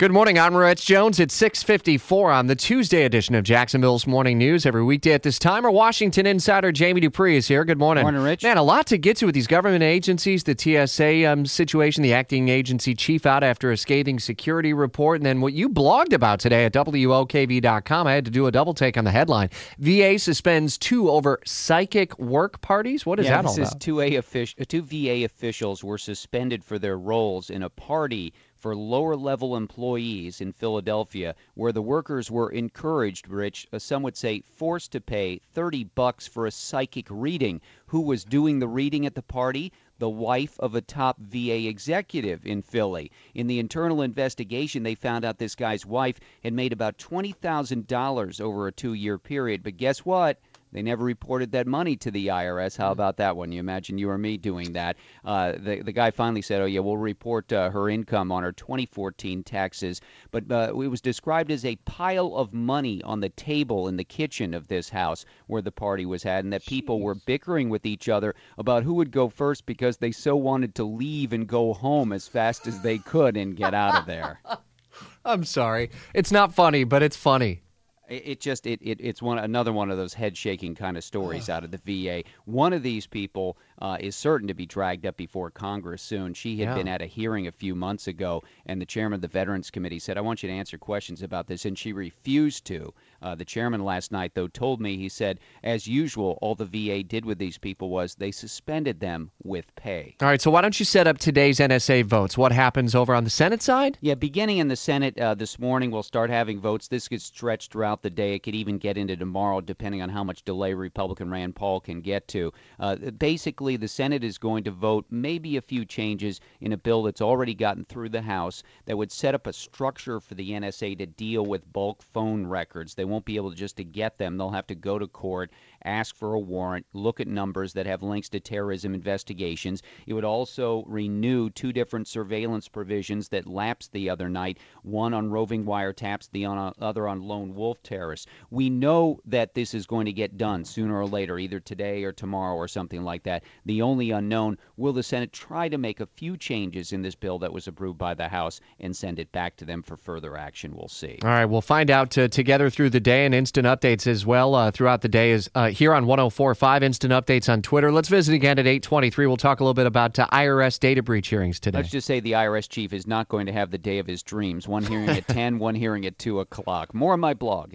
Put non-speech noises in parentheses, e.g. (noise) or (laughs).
Good morning. I'm Rich Jones. It's 6:54 on the Tuesday edition of Jacksonville's Morning News. Every weekday at this time, our Washington insider Jamie Dupree is here. Good morning. Morning, Rich. Man, a lot to get to with these government agencies. The TSA um, situation, the acting agency chief out after a scathing security report, and then what you blogged about today at WOKV.com. I had to do a double take on the headline. VA suspends two over psychic work parties. What is yeah, that all about? two, A offic- two VA officials were suspended for their roles in a party for lower level employees in Philadelphia where the workers were encouraged, Rich, uh, some would say forced to pay 30 bucks for a psychic reading. Who was doing the reading at the party? The wife of a top VA executive in Philly. In the internal investigation, they found out this guy's wife had made about $20,000 over a two year period. But guess what? They never reported that money to the IRS. How about that one? You imagine you or me doing that. Uh, the, the guy finally said, Oh, yeah, we'll report uh, her income on her 2014 taxes. But uh, it was described as a pile of money on the table in the kitchen of this house where the party was had, and that people were bickering with each other about who would go first because they so wanted to leave and go home as fast as they could and get out of there. (laughs) I'm sorry. It's not funny, but it's funny. It, it just it, it it's one another one of those head shaking kind of stories out of the VA. One of these people uh, is certain to be dragged up before Congress soon. She had Yeah. been at a hearing a few months ago, and the chairman of the Veterans Committee said, "I want you to answer questions about this," and she refused to. Uh, the chairman last night, though, told me he said, as usual, all the VA did with these people was they suspended them with pay. All right, so why don't you set up today's NSA votes? What happens over on the Senate side? Yeah, beginning in the Senate uh, this morning, we'll start having votes. This gets stretched throughout the day. It could even get into tomorrow, depending on how much delay Republican Rand Paul can get to. Uh, basically, the Senate is going to vote maybe a few changes in a bill that's already gotten through the House that would set up a structure for the NSA to deal with bulk phone records. They won't be able just to get them. They'll have to go to court, ask for a warrant, look at numbers that have links to terrorism investigations. It would also renew two different surveillance provisions that lapsed the other night one on roving wiretaps, the other on lone wolf terrorists. We know that this is going to get done sooner or later, either today or tomorrow or something like that. The only unknown will the Senate try to make a few changes in this bill that was approved by the House and send it back to them for further action? We'll see. All right, we'll find out uh, together through the day and instant updates as well uh, throughout the day is uh, here on 104.5 instant updates on Twitter. Let's visit again at 8:23. We'll talk a little bit about uh, IRS data breach hearings today. Let's just say the IRS chief is not going to have the day of his dreams. One hearing at (laughs) 10, one hearing at 2 o'clock. More on my blog